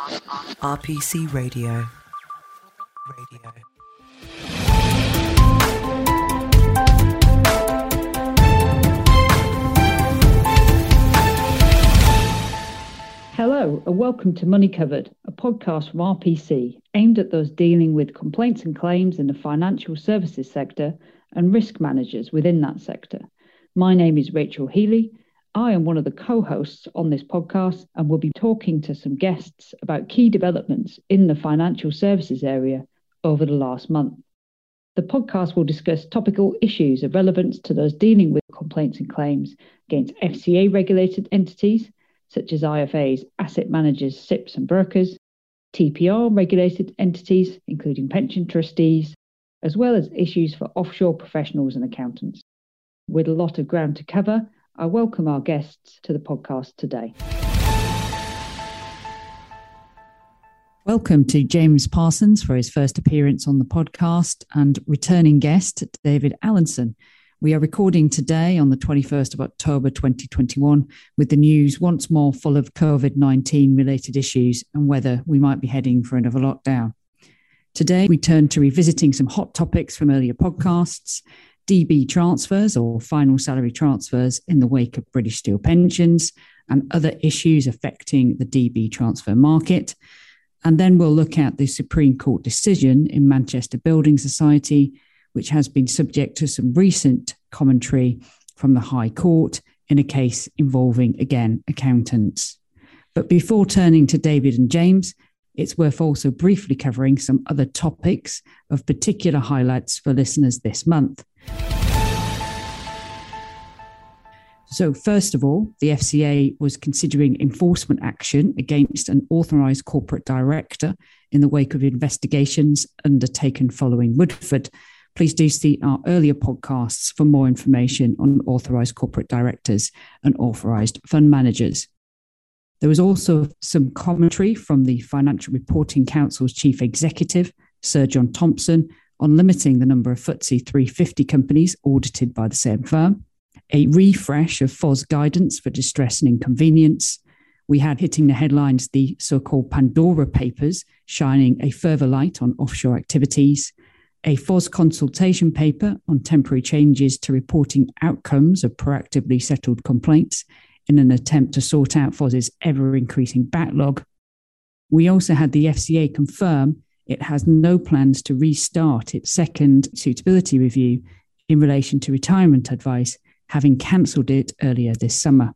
RPC Radio. Radio. Hello, and welcome to Money Covered, a podcast from RPC aimed at those dealing with complaints and claims in the financial services sector and risk managers within that sector. My name is Rachel Healy. I am one of the co hosts on this podcast and will be talking to some guests about key developments in the financial services area over the last month. The podcast will discuss topical issues of relevance to those dealing with complaints and claims against FCA regulated entities such as IFAs, asset managers, SIPPs, and brokers, TPR regulated entities, including pension trustees, as well as issues for offshore professionals and accountants. With a lot of ground to cover, I welcome our guests to the podcast today. Welcome to James Parsons for his first appearance on the podcast and returning guest, David Allinson, we are recording today on the 21st of October 2021 with the news once more full of COVID 19 related issues and whether we might be heading for another lockdown. Today, we turn to revisiting some hot topics from earlier podcasts DB transfers or final salary transfers in the wake of British Steel pensions and other issues affecting the DB transfer market. And then we'll look at the Supreme Court decision in Manchester Building Society which has been subject to some recent commentary from the High Court in a case involving, again, accountants. But before turning to David and James, it's worth also briefly covering some other topics of particular highlights for listeners this month. So, first of all, the FCA was considering enforcement action against an authorised corporate director in the wake of investigations undertaken following Woodford please do see our earlier podcasts for more information on authorised corporate directors and authorised fund managers. There was also some commentary from the Financial Reporting Council's chief executive, Sir Jon Thompson, on limiting the number of FTSE 350 companies audited by the same firm, a refresh of FOS guidance for distress and inconvenience. We had hitting the headlines the so called Pandora Papers, shining a further light on offshore activities, a FOS consultation paper on temporary changes to reporting outcomes of proactively settled complaints in an attempt to sort out FOS's ever increasing backlog. We also had the FCA confirm it has no plans to restart its second suitability review in relation to retirement advice, having cancelled it earlier this summer.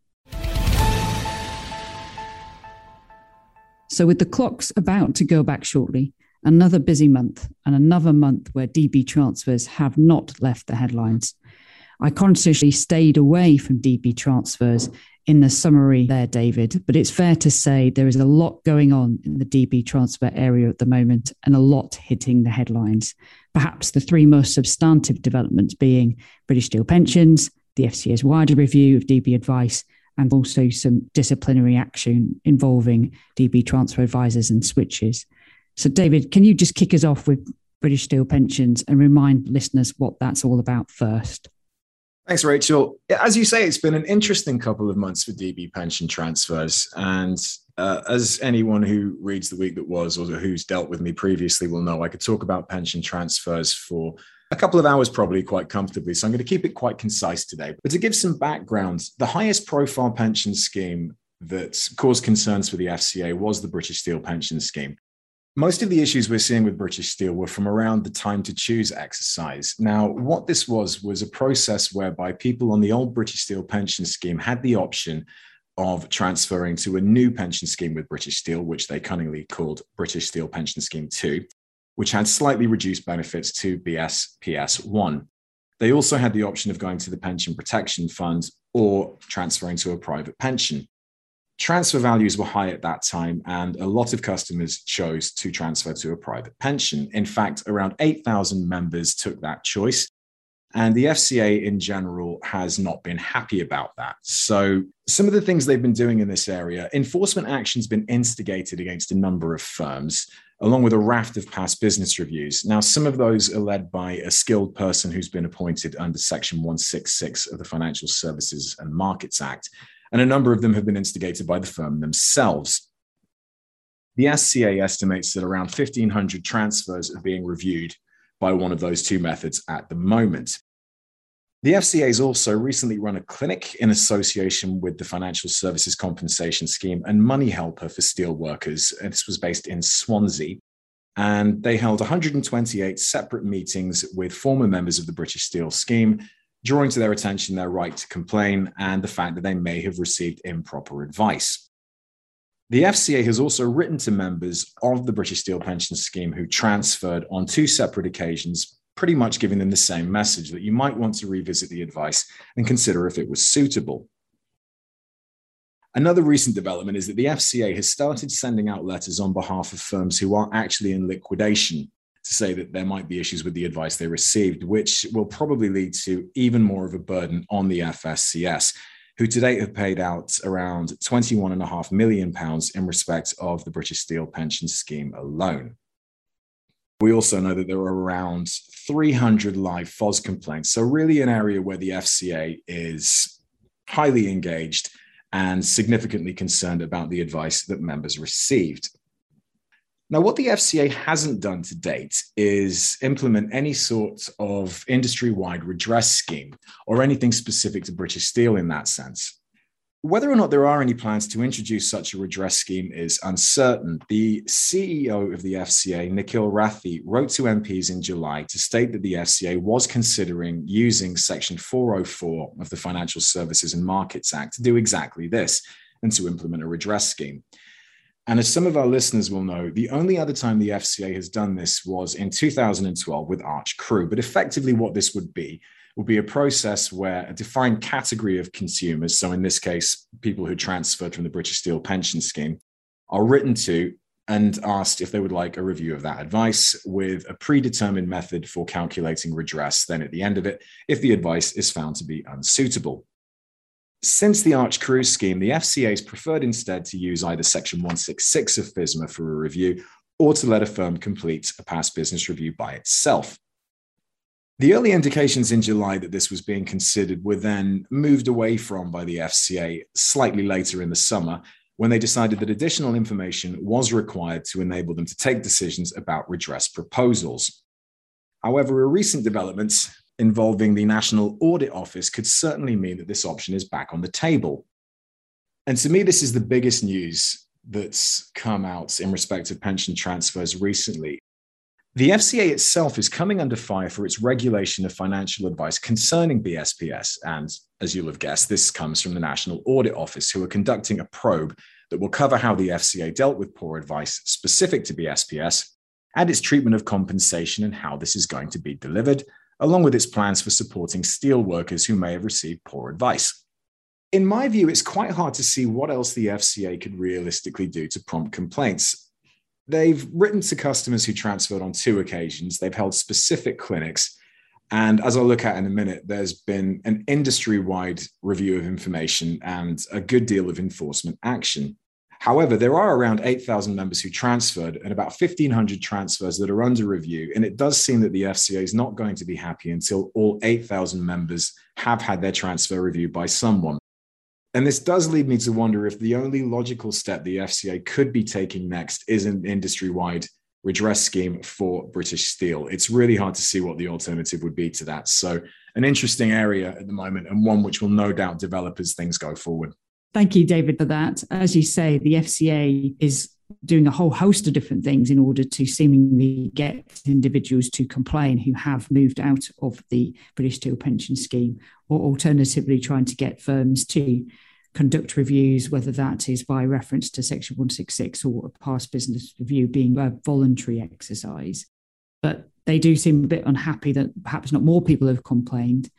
So, with the clocks about to go back shortly, another busy month and another month where DB transfers have not left the headlines. I consciously stayed away from DB transfers in the summary there, David, but it's fair to say there is a lot going on in the DB transfer area at the moment and a lot hitting the headlines. Perhaps the three most substantive developments being British Steel pensions, the FCA's wider review of DB advice, and also some disciplinary action involving DB transfer advisors and switches. So, David, can you just kick us off with British Steel pensions and remind listeners what that's all about first? Thanks, Rachel. As you say, it's been an interesting couple of months for DB pension transfers. And uh, as anyone who reads The Week That Was or who's dealt with me previously will know, I could talk about pension transfers for a couple of hours, probably quite comfortably. So I'm going to keep it quite concise today. But to give some background, the highest profile pension scheme that caused concerns for the FCA was the British Steel pension scheme. Most of the issues we're seeing with British Steel were from around the time to choose exercise. Now, what this was was a process whereby people on the old British Steel pension scheme had the option of transferring to a new pension scheme with British Steel, which they cunningly called British Steel Pension Scheme 2, which had slightly reduced benefits to BSPS 1. They also had the option of going to the Pension Protection Fund or transferring to a private pension transfer values were high at that time, and a lot of customers chose to transfer to a private pension. In fact, around 8,000 members took that choice. And the FCA in general has not been happy about that. So, some of the things they've been doing in this area, enforcement action's been instigated against a number of firms, along with a raft of past business reviews. Now, some of those are led by a skilled person who's been appointed under Section 166 of the Financial Services and Markets Act and a number of them have been instigated by the firm themselves. the FCA estimates that around 1,500 transfers are being reviewed by one of those two methods at the moment. The FCA has also recently run a clinic in association with the Financial Services Compensation Scheme and Money Helper for steel workers. This was based in Swansea. And they held 128 separate meetings with former members of the British Steel Scheme, drawing to their attention their right to complain and the fact that they may have received improper advice. The FCA has also written to members of the British Steel Pension Scheme who transferred on two separate occasions, pretty much giving them the same message that you might want to revisit the advice and consider if it was suitable. Another recent development is that the FCA has started sending out letters on behalf of firms who are actually in liquidation to say that there might be issues with the advice they received, which will probably lead to even more of a burden on the FSCS, who to date have paid out around £21.5 million in respect of the British Steel Pension Scheme alone. We also know that there are around 300 live FOS complaints. So, really, an area where the FCA is highly engaged and significantly concerned about the advice that members received. Now, what the FCA hasn't done to date is implement any sort of industry wide redress scheme or anything specific to British Steel in that sense. Whether or not there are any plans to introduce such a redress scheme is uncertain. The CEO of the FCA, Nikhil Rathi, wrote to MPs in July to state that the FCA was considering using Section 404 of the Financial Services and Markets Act to do exactly this and to implement a redress scheme. And as some of our listeners will know, the only other time the FCA has done this was in 2012 with Arch cru. But effectively, what this would be will be a process where a defined category of consumers, so in this case, people who transferred from the British Steel pension scheme, are written to and asked if they would like a review of that advice with a predetermined method for calculating redress. Then, at the end of it, if the advice is found to be unsuitable. Since the Arch cru scheme, the FCA has preferred instead to use either Section 166 of FISMA for a review or to let a firm complete a past business review by itself. The early indications in July that this was being considered were then moved away from by the FCA slightly later in the summer when they decided that additional information was required to enable them to take decisions about redress proposals. However, a recent development involving the National Audit Office could certainly mean that this option is back on the table. And to me, this is the biggest news that's come out in respect of pension transfers recently. The FCA itself is coming under fire for its regulation of financial advice concerning BSPS. And as you'll have guessed, this comes from the National Audit Office, who are conducting a probe that will cover how the FCA dealt with poor advice specific to BSPS and its treatment of compensation and how this is going to be delivered, along with its plans for supporting steel workers who may have received poor advice. In my view, it's quite hard to see what else the FCA could realistically do to prompt complaints They've written to customers who transferred on two occasions. They've held specific clinics. And as I'll look at in a minute, there's been an industry wide review of information and a good deal of enforcement action. However, there are around 8,000 members who transferred and about 1,500 transfers that are under review. And it does seem that the FCA is not going to be happy until all 8,000 members have had their transfer reviewed by someone. And this does lead me to wonder if the only logical step the FCA could be taking next is an industry wide redress scheme for British steel. It's really hard to see what the alternative would be to that. So, an interesting area at the moment, and one which will no doubt develop as things go forward. Thank you, David, for that. As you say, the FCA is doing a whole host of different things in order to seemingly get individuals to complain who have moved out of the British Steel pension scheme, or alternatively, trying to get firms to conduct reviews, whether that is by reference to Section 166 or a past business review being a voluntary exercise. But they do seem a bit unhappy that perhaps not more people have complained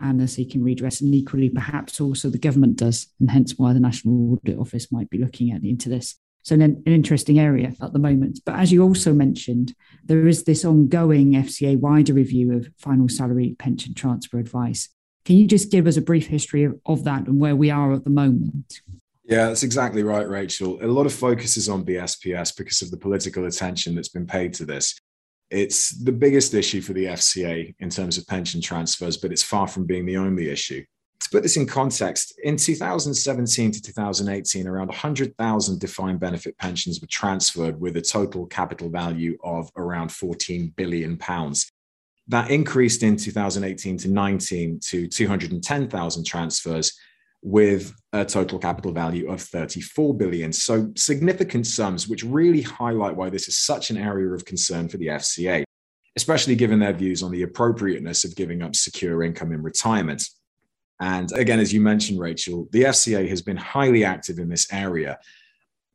and are seeking redress. And equally, perhaps also the government does, and hence why the National Audit Office might be looking at into this. So, an, an interesting area at the moment. But as you also mentioned, there is this ongoing FCA wider review of final salary pension transfer advice. Can you just give us a brief history of, of that and where we are at the moment? Yeah, that's exactly right, Rachel. A lot of focus is on BSPS because of the political attention that's been paid to this. It's the biggest issue for the FCA in terms of pension transfers, but it's far from being the only issue. To put this in context, in 2017 to 2018, around 100,000 defined benefit pensions were transferred with a total capital value of around 14 billion pounds. That increased in 2018 to 19 to 210,000 transfers with a total capital value of 34 billion. So significant sums, which really highlight why this is such an area of concern for the FCA, especially given their views on the appropriateness of giving up secure income in retirement. And again, as you mentioned, Rachel, the FCA has been highly active in this area.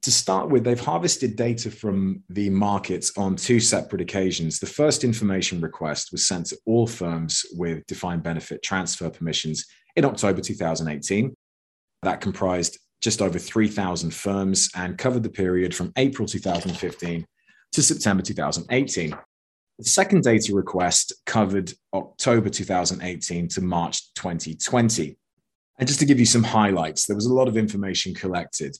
To start with, they've harvested data from the markets on two separate occasions. The first information request was sent to all firms with defined benefit transfer permissions in October 2018. That comprised just over 3,000 firms and covered the period from April 2015 to September 2018. The second data request covered October 2018 to March 2020. And just to give you some highlights, there was a lot of information collected,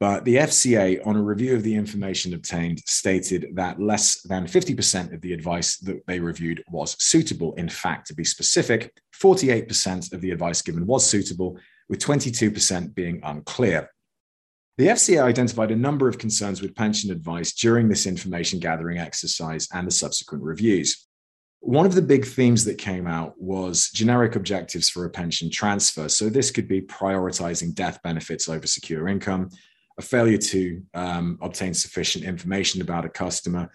but the FCA, on a review of the information obtained, stated that less than 50% of the advice that they reviewed was suitable. In fact, to be specific, 48% of the advice given was suitable, with 22% being unclear. The FCA identified a number of concerns with pension advice during this information gathering exercise and the subsequent reviews. One of the big themes that came out was generic objectives for a pension transfer. So, this could be prioritizing death benefits over secure income, a failure to um, obtain sufficient information about a customer,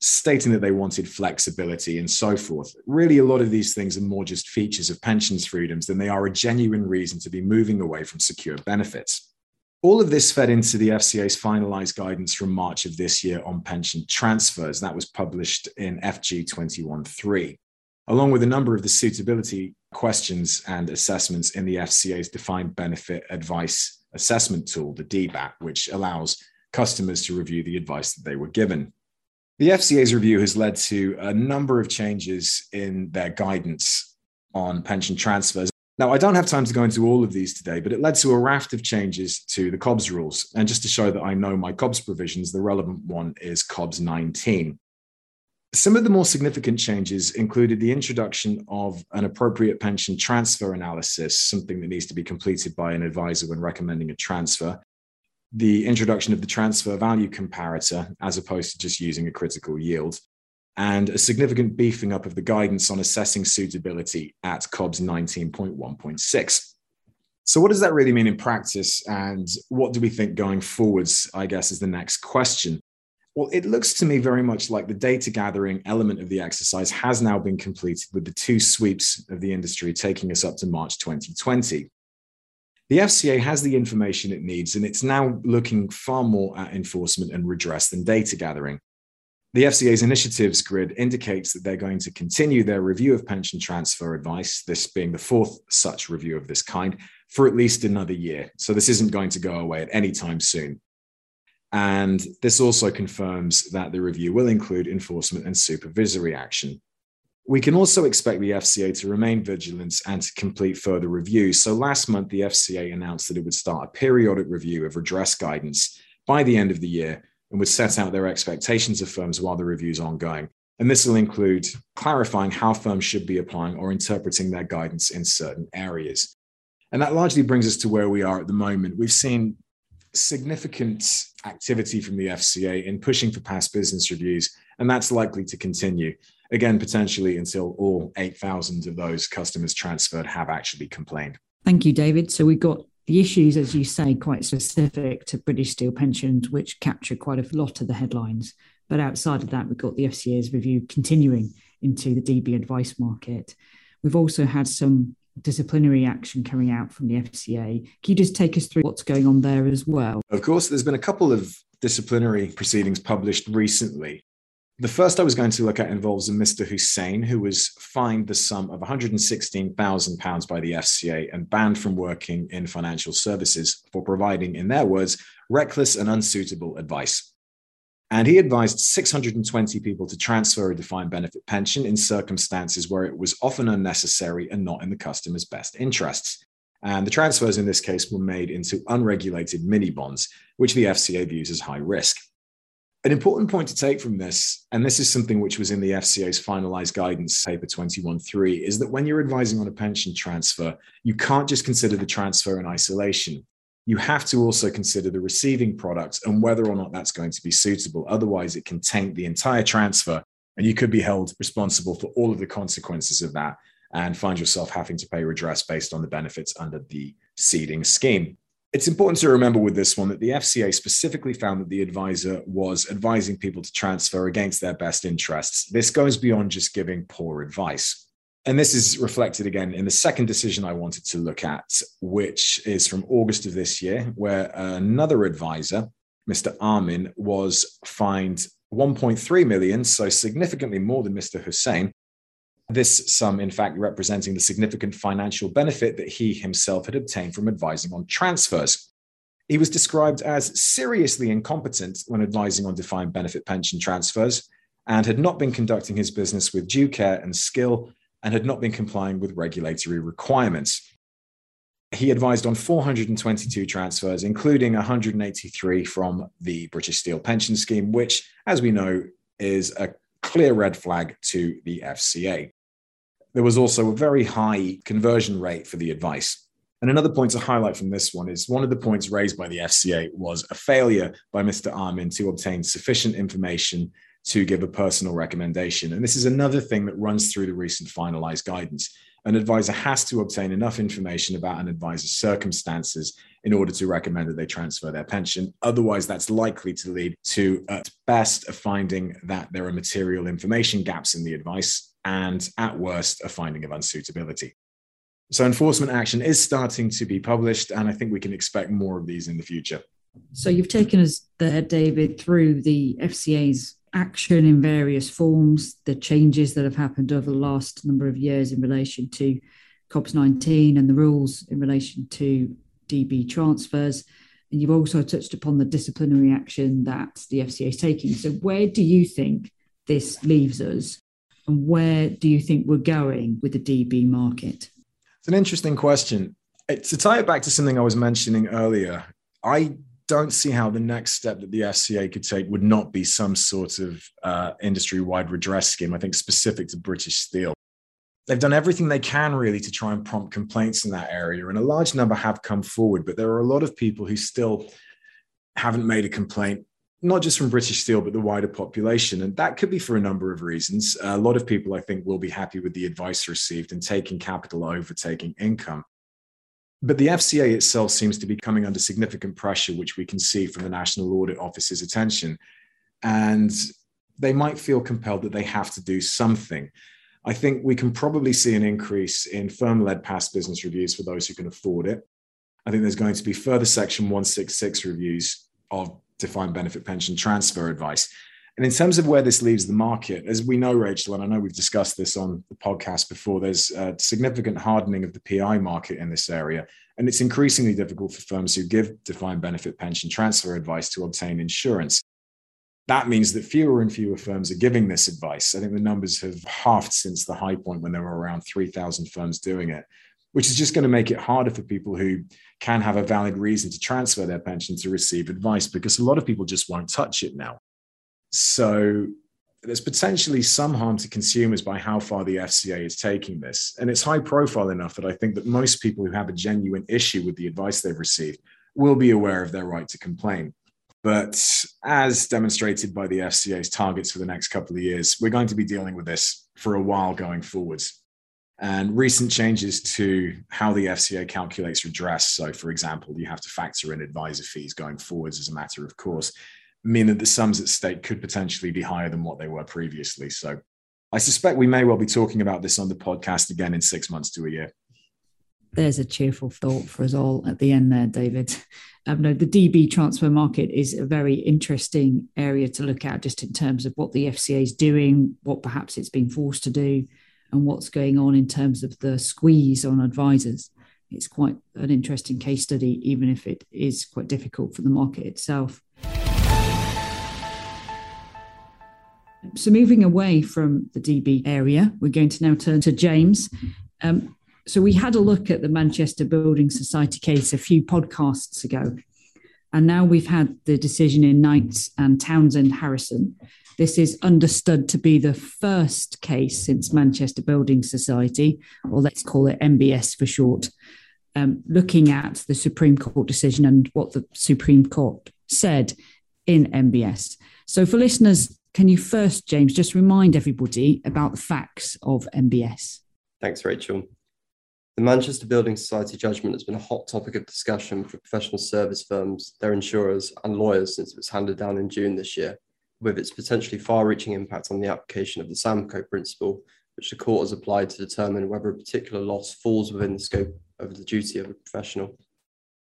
stating that they wanted flexibility and so forth. Really, a lot of these things are more just features of pensions freedoms than they are a genuine reason to be moving away from secure benefits. All of this fed into the FCA's finalized guidance from March of this year on pension transfers. That was published in FG 21.3, along with a number of the suitability questions and assessments in the FCA's defined benefit advice assessment tool, the DBAT, which allows customers to review the advice that they were given. The FCA's review has led to a number of changes in their guidance on pension transfers. Now, I don't have time to go into all of these today, but it led to a raft of changes to the COBS rules. And just to show that I know my COBS provisions, the relevant one is COBS 19. Some of the more significant changes included the introduction of an appropriate pension transfer analysis, something that needs to be completed by an advisor when recommending a transfer, the introduction of the transfer value comparator as opposed to just using a critical yield, and a significant beefing up of the guidance on assessing suitability at COBS 19.1.6. So, what does that really mean in practice? And what do we think going forwards? I guess is the next question. Well, it looks to me very much like the data gathering element of the exercise has now been completed with the two sweeps of the industry taking us up to March 2020. The FCA has the information it needs, and it's now looking far more at enforcement and redress than data gathering. The FCA's initiatives grid indicates that they're going to continue their review of pension transfer advice, this being the fourth such review of this kind, for at least another year. So this isn't going to go away at any time soon. And this also confirms that the review will include enforcement and supervisory action. We can also expect the FCA to remain vigilant and to complete further reviews. So last month, the FCA announced that it would start a periodic review of redress guidance by the end of the year and would set out their expectations of firms while the review is ongoing. And this will include clarifying how firms should be applying or interpreting their guidance in certain areas. And that largely brings us to where we are at the moment. We've seen significant activity from the FCA in pushing for past business reviews, and that's likely to continue again, potentially until all 8,000 of those customers transferred have actually complained. Thank you, David. So we've got the issues, as you say, quite specific to British Steel pensions, which capture quite a lot of the headlines. But outside of that, we've got the FCA's review continuing into the DB advice market. We've also had some disciplinary action coming out from the FCA. Can you just take us through what's going on there as well? Of course, there's been a couple of disciplinary proceedings published recently. The first I was going to look at involves a Mr. Hussein who was fined the sum of £116,000 by the FCA and banned from working in financial services for providing, in their words, reckless and unsuitable advice. And he advised 620 people to transfer a defined benefit pension in circumstances where it was often unnecessary and not in the customer's best interests. And the transfers in this case were made into unregulated mini bonds, which the FCA views as high risk. An important point to take from this, and this is something which was in the FCA's finalized guidance paper 21.3, is that when you're advising on a pension transfer, you can't just consider the transfer in isolation. You have to also consider the receiving product and whether or not that's going to be suitable. Otherwise, it can taint the entire transfer, and you could be held responsible for all of the consequences of that and find yourself having to pay redress based on the benefits under the ceding scheme. It's important to remember with this one that the FCA specifically found that the advisor was advising people to transfer against their best interests. This goes beyond just giving poor advice. And this is reflected again in the second decision I wanted to look at, which is from August of this year, where another advisor, Mr. Armin, was fined 1.3 million, so significantly more than Mr. Hussein, this sum, in fact, representing the significant financial benefit that he himself had obtained from advising on transfers. He was described as seriously incompetent when advising on defined benefit pension transfers and had not been conducting his business with due care and skill and had not been complying with regulatory requirements. He advised on 422 transfers, including 183 from the British Steel Pension Scheme, which, as we know, is a clear red flag to the FCA. There was also a very high conversion rate for the advice. And another point to highlight from this one is one of the points raised by the FCA was a failure by Mr. Armin to obtain sufficient information to give a personal recommendation. And this is another thing that runs through the recent finalized guidance. An advisor has to obtain enough information about an advisor's circumstances in order to recommend that they transfer their pension. Otherwise, that's likely to lead to, at best, a finding that there are material information gaps in the advice and at worst, a finding of unsuitability. So, enforcement action is starting to be published, and I think we can expect more of these in the future. So, you've taken us there, David, through the FCA's action in various forms, the changes that have happened over the last number of years in relation to COBS 19 and the rules in relation to DB transfers. And you've also touched upon the disciplinary action that the FCA is taking. So, where do you think this leaves us and where do you think we're going with the DB market? It's an interesting question. To tie it back to something I was mentioning earlier, I don't see how the next step that the FCA could take would not be some sort of uh, industry wide redress scheme, I think specific to British Steel. They've done everything they can really to try and prompt complaints in that area, and a large number have come forward, but there are a lot of people who still haven't made a complaint not just from British Steel, but the wider population. And that could be for a number of reasons. A lot of people, I think, will be happy with the advice received and taking capital over taking income. But the FCA itself seems to be coming under significant pressure, which we can see from the National Audit Office's attention. And they might feel compelled that they have to do something. I think we can probably see an increase in firm led past business reviews for those who can afford it. I think there's going to be further Section 166 reviews of defined benefit pension transfer advice. And in terms of where this leaves the market, as we know, Rachel, and I know we've discussed this on the podcast before, there's a significant hardening of the PI market in this area. And it's increasingly difficult for firms who give defined benefit pension transfer advice to obtain insurance. That means that fewer and fewer firms are giving this advice. I think the numbers have halved since the high point when there were around 3,000 firms doing it which is just going to make it harder for people who can have a valid reason to transfer their pension to receive advice because a lot of people just won't touch it now. So there's potentially some harm to consumers by how far the FCA is taking this. And it's high profile enough that I think that most people who have a genuine issue with the advice they've received will be aware of their right to complain. But as demonstrated by the FCA's targets for the next couple of years, we're going to be dealing with this for a while going forwards and recent changes to how the FCA calculates redress. So, for example, you have to factor in advisor fees going forwards as a matter of course, mean that the sums at stake could potentially be higher than what they were previously. So, I suspect we may well be talking about this on the podcast again in six months to a year. There's a cheerful thought for us all at the end there, David. Um, no, the DB transfer market is a very interesting area to look at, just in terms of what the FCA is doing, what perhaps it's been forced to do, and what's going on in terms of the squeeze on advisors. It's quite an interesting case study, even if it is quite difficult for the market itself. So, moving away from the DB area, we're going to now turn to James. Um, so, we had a look at the Manchester Building Society case a few podcasts ago. And now we've had the decision in Knights and Townsend Harrison. This is understood to be the first case since Manchester Building Society, or let's call it MBS for short, um, looking at the Supreme Court decision and what the Supreme Court said in MBS. So, for listeners, can you first, James, just remind everybody about the facts of MBS? Thanks, Rachel. The Manchester Building Society judgment has been a hot topic of discussion for professional service firms, their insurers, and lawyers since it was handed down in June this year, with its potentially far reaching impact on the application of the SAAMCO principle, which the court has applied to determine whether a particular loss falls within the scope of the duty of a professional.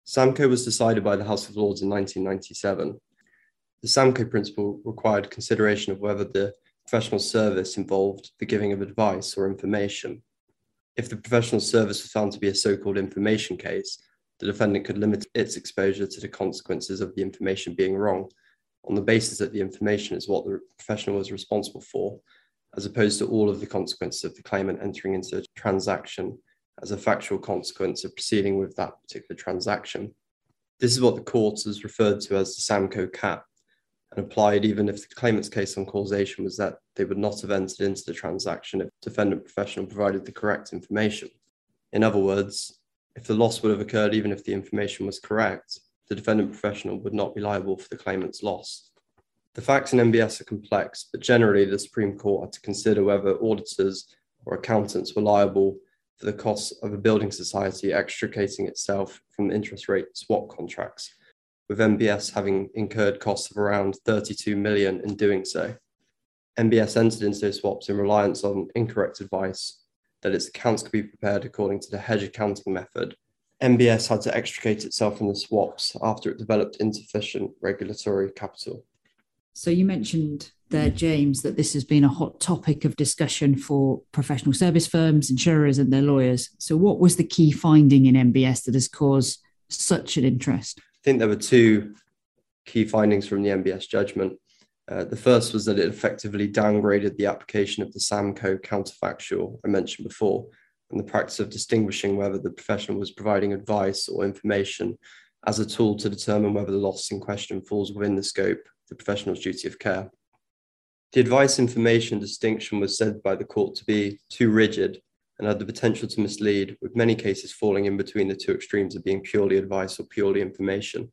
SAAMCO was decided by the House of Lords in 1997. The SAAMCO principle required consideration of whether the professional service involved the giving of advice or information if the professional service was found to be a so called information case, the defendant could limit its exposure to the consequences of the information being wrong on the basis that the information is what the professional was responsible for, as opposed to all of the consequences of the claimant entering into a transaction as a factual consequence of proceeding with that particular transaction. This is what the court has referred to as the SAMCO cap, and applied even if the claimant's case on causation was that they would not have entered into the transaction if defendant professional provided the correct information. In other words, if the loss would have occurred even if the information was correct, the defendant professional would not be liable for the claimant's loss. The facts in MBS are complex, but generally the Supreme Court had to consider whether auditors or accountants were liable for the costs of a building society extricating itself from interest rate swap contracts with MBS having incurred costs of around 32 million in doing so. MBS entered into those swaps in reliance on incorrect advice that its accounts could be prepared according to the hedge accounting method. MBS had to extricate itself from the swaps after it developed insufficient regulatory capital. So you mentioned there, James, that this has been a hot topic of discussion for professional service firms, insurers, and their lawyers. So, what was the key finding in MBS that has caused such an interest? Think there were two key findings from the MBS judgment. Uh, the first was that it effectively downgraded the application of the SAAMCO counterfactual I mentioned before, and the practice of distinguishing whether the professional was providing advice or information as a tool to determine whether the loss in question falls within the scope of the professional's duty of care. The advice information distinction was said by the court to be too rigid and had the potential to mislead, with many cases falling in between the two extremes of being purely advice or purely information.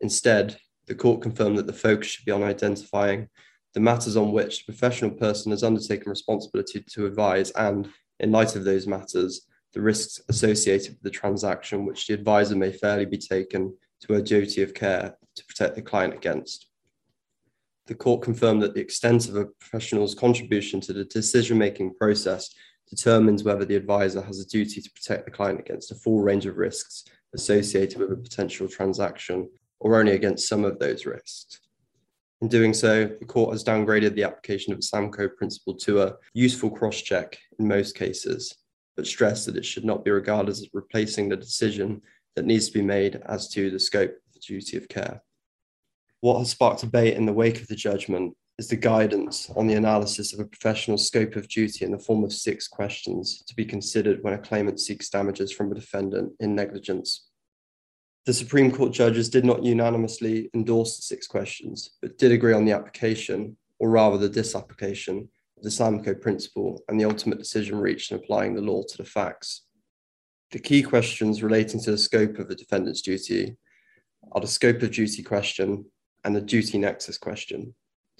Instead, the court confirmed that the focus should be on identifying the matters on which the professional person has undertaken responsibility to advise and, in light of those matters, the risks associated with the transaction which the advisor may fairly be taken to a duty of care to protect the client against. The court confirmed that the extent of a professional's contribution to the decision making process determines whether the advisor has a duty to protect the client against a full range of risks associated with a potential transaction or only against some of those risks. In doing so, the court has downgraded the application of the SAAMCO principle to a useful cross check in most cases, but stressed that it should not be regarded as replacing the decision that needs to be made as to the scope of the duty of care. What has sparked debate in the wake of the judgment is the guidance on the analysis of a professional scope of duty in the form of six questions to be considered when a claimant seeks damages from a defendant in negligence. The Supreme Court judges did not unanimously endorse the six questions, but did agree on the application, or rather the disapplication, of the SAAMCO principle and the ultimate decision reached in applying the law to the facts. The key questions relating to the scope of the defendant's duty are the scope of duty question and the duty nexus question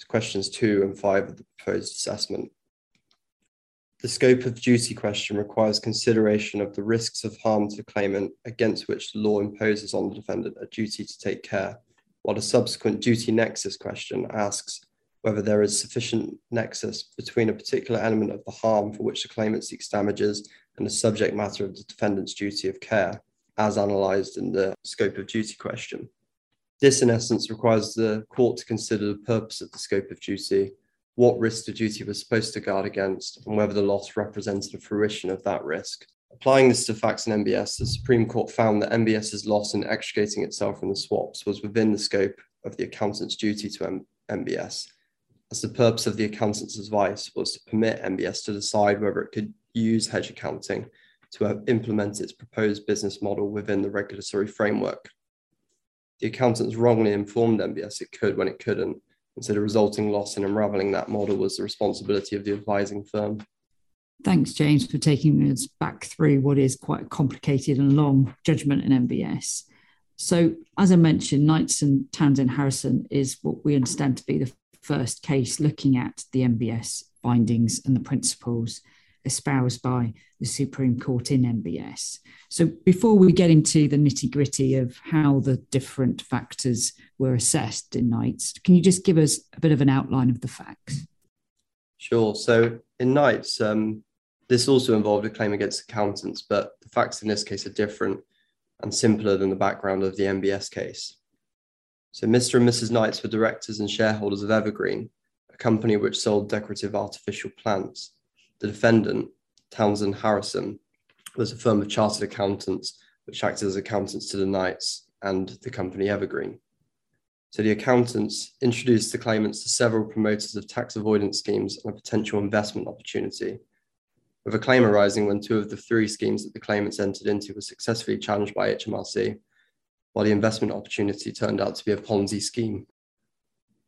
questions two and five of the proposed assessment. The scope of duty question requires consideration of the risks of harm to claimant against which the law imposes on the defendant a duty to take care, while the subsequent duty nexus question asks whether there is sufficient nexus between a particular element of the harm for which the claimant seeks damages and the subject matter of the defendant's duty of care, as analysed in the scope of duty question. This, in essence, requires the court to consider the purpose of the scope of duty, what risk the duty was supposed to guard against, and whether the loss represented a fruition of that risk. Applying this to facts in MBS, the Supreme Court found that MBS's loss in extricating itself from the swaps was within the scope of the accountant's duty to M- MBS, as the purpose of the accountant's advice was to permit MBS to decide whether it could use hedge accounting to uh, implement its proposed business model within the regulatory framework the accountants wrongly informed MBS it could when it couldn't, and so the resulting loss in unraveling that model was the responsibility of the advising firm. Thanks, James, for taking us back through what is quite a complicated and long judgment in MBS. So, as I mentioned, Knights and Townsend Harrison is what we understand to be the first case looking at the MBS findings and the principles espoused by the Supreme Court in MBS. So, before we get into the nitty gritty of how the different factors were assessed in Knights, can you just give us a bit of an outline of the facts? Sure. So, in Knights, um, this also involved a claim against accountants, but the facts in this case are different and simpler than the background of the MBS case. So, Mr. and Mrs. Knights were directors and shareholders of Evergreen, a company which sold decorative artificial plants. The defendant, Townsend Harrison, was a firm of chartered accountants which acted as accountants to the Knights and the company Evergreen. So the accountants introduced the claimants to several promoters of tax avoidance schemes and a potential investment opportunity, with a claim arising when two of the three schemes that the claimants entered into were successfully challenged by HMRC, while the investment opportunity turned out to be a Ponzi scheme.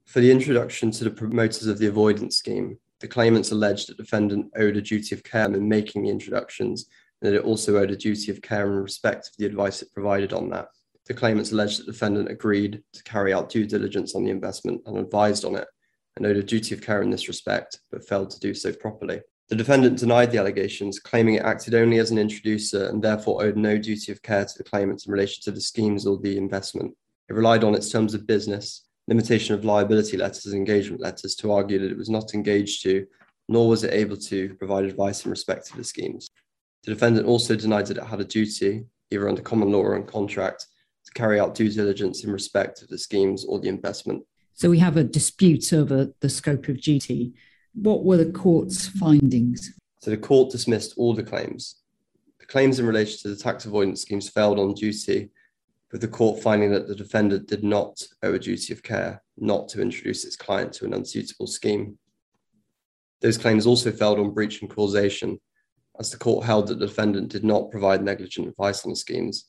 For the introduction to the promoters of the avoidance scheme, the claimants alleged that defendant owed a duty of care in making the introductions and that it also owed a duty of care in respect of the advice it provided on that. The claimants alleged that defendant agreed to carry out due diligence on the investment and advised on it and owed a duty of care in this respect, but failed to do so properly. The defendant denied the allegations, claiming it acted only as an introducer and therefore owed no duty of care to the claimants in relation to the schemes or the investment. It relied on its terms of business, limitation of liability letters, and engagement letters to argue that it was not engaged to, nor was it able to, provide advice in respect to the schemes. The defendant also denied that it had a duty, either under common law or in contract, to carry out due diligence in respect of the schemes or the investment. So we have a dispute over the scope of duty what were the court's findings? So the court dismissed all the claims. The claims in relation to the tax avoidance schemes failed on duty, with the court finding that the defendant did not owe a duty of care not to introduce its client to an unsuitable scheme. Those claims also failed on breach and causation, as the court held that the defendant did not provide negligent advice on the schemes,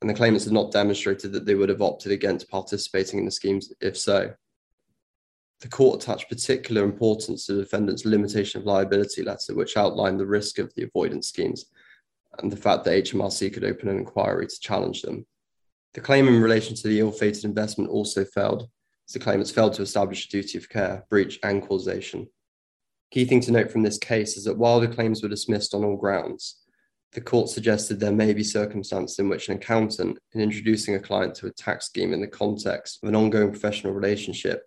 and the claimants had not demonstrated that they would have opted against participating in the schemes if so the court attached particular importance to the defendant's limitation of liability letter, which outlined the risk of the avoidance schemes and the fact that HMRC could open an inquiry to challenge them. The claim in relation to the ill fated investment also failed, as the claimants failed to establish a duty of care, breach, and causation. Key thing to note from this case is that while the claims were dismissed on all grounds, the court suggested there may be circumstances in which an accountant, in introducing a client to a tax scheme in the context of an ongoing professional relationship,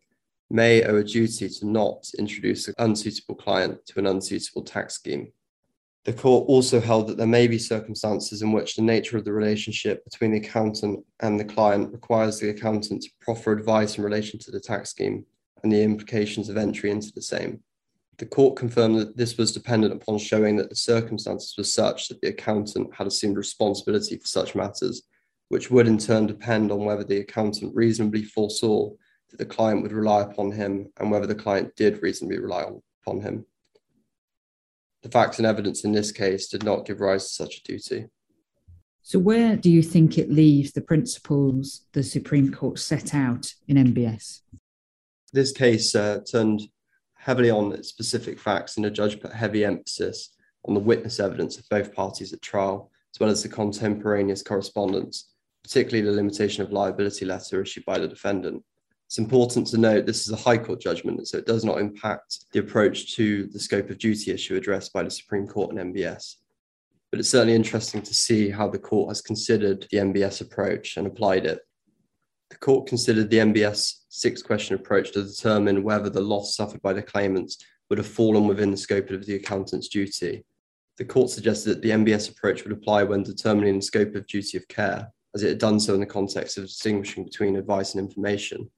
may owe a duty to not introduce an unsuitable client to an unsuitable tax scheme. The court also held that there may be circumstances in which the nature of the relationship between the accountant and the client requires the accountant to proffer advice in relation to the tax scheme and the implications of entry into the same. The court confirmed that this was dependent upon showing that the circumstances were such that the accountant had assumed responsibility for such matters, which would in turn depend on whether the accountant reasonably foresaw that the client would rely upon him and whether the client did reasonably rely upon him. The facts and evidence in this case did not give rise to such a duty. So, where do you think it leaves the principles the Supreme Court set out in MBS? This case uh, turned heavily on specific facts, and the judge put heavy emphasis on the witness evidence of both parties at trial, as well as the contemporaneous correspondence, particularly the limitation of liability letter issued by the defendant. It's important to note this is a High Court judgment, so it does not impact the approach to the scope of duty issue addressed by the Supreme Court and MBS. But it's certainly interesting to see how the court has considered the MBS approach and applied it. The court considered the MBS six question approach to determine whether the loss suffered by the claimants would have fallen within the scope of the accountant's duty. The court suggested that the MBS approach would apply when determining the scope of duty of care, as it had done so in the context of distinguishing between advice and information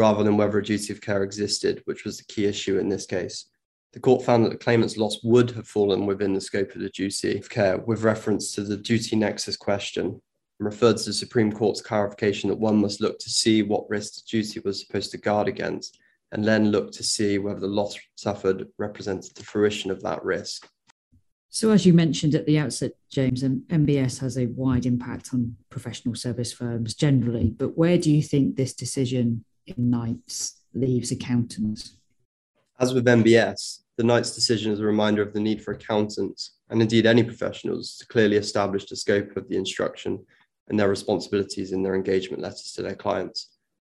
rather than whether a duty of care existed, which was the key issue in this case. The court found that the claimant's loss would have fallen within the scope of the duty of care with reference to the duty nexus question and referred to the Supreme Court's clarification that one must look to see what risk the duty was supposed to guard against and then look to see whether the loss suffered represented the fruition of that risk. So, as you mentioned at the outset, James, MBS has a wide impact on professional service firms generally, but where do you think this decision Knights leaves accountants? As with MBS, the Knights decision is a reminder of the need for accountants, and indeed any professionals, to clearly establish the scope of the instruction and their responsibilities in their engagement letters to their clients.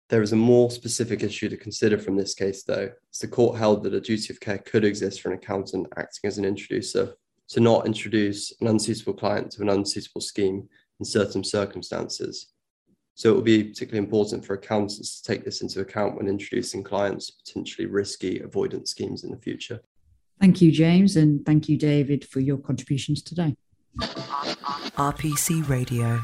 There is a more specific issue to consider from this case, though, as the court held that a duty of care could exist for an accountant acting as an introducer to not introduce an unsuitable client to an unsuitable scheme in certain circumstances. So it will be particularly important for accountants to take this into account when introducing clients to potentially risky avoidance schemes in the future. Thank you, James, and thank you, David, for your contributions today. RPC Radio.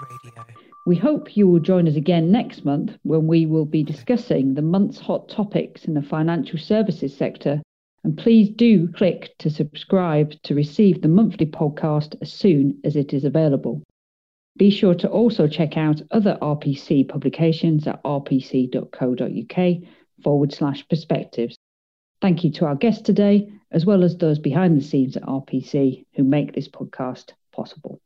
Radio. We hope you will join us again next month when we will be discussing the month's hot topics in the financial services sector. And please do click to subscribe to receive the monthly podcast as soon as it is available. Be sure to also check out other RPC publications at rpc.co.uk forward slash perspectives. Thank you to our guests today, as well as those behind the scenes at RPC who make this podcast possible.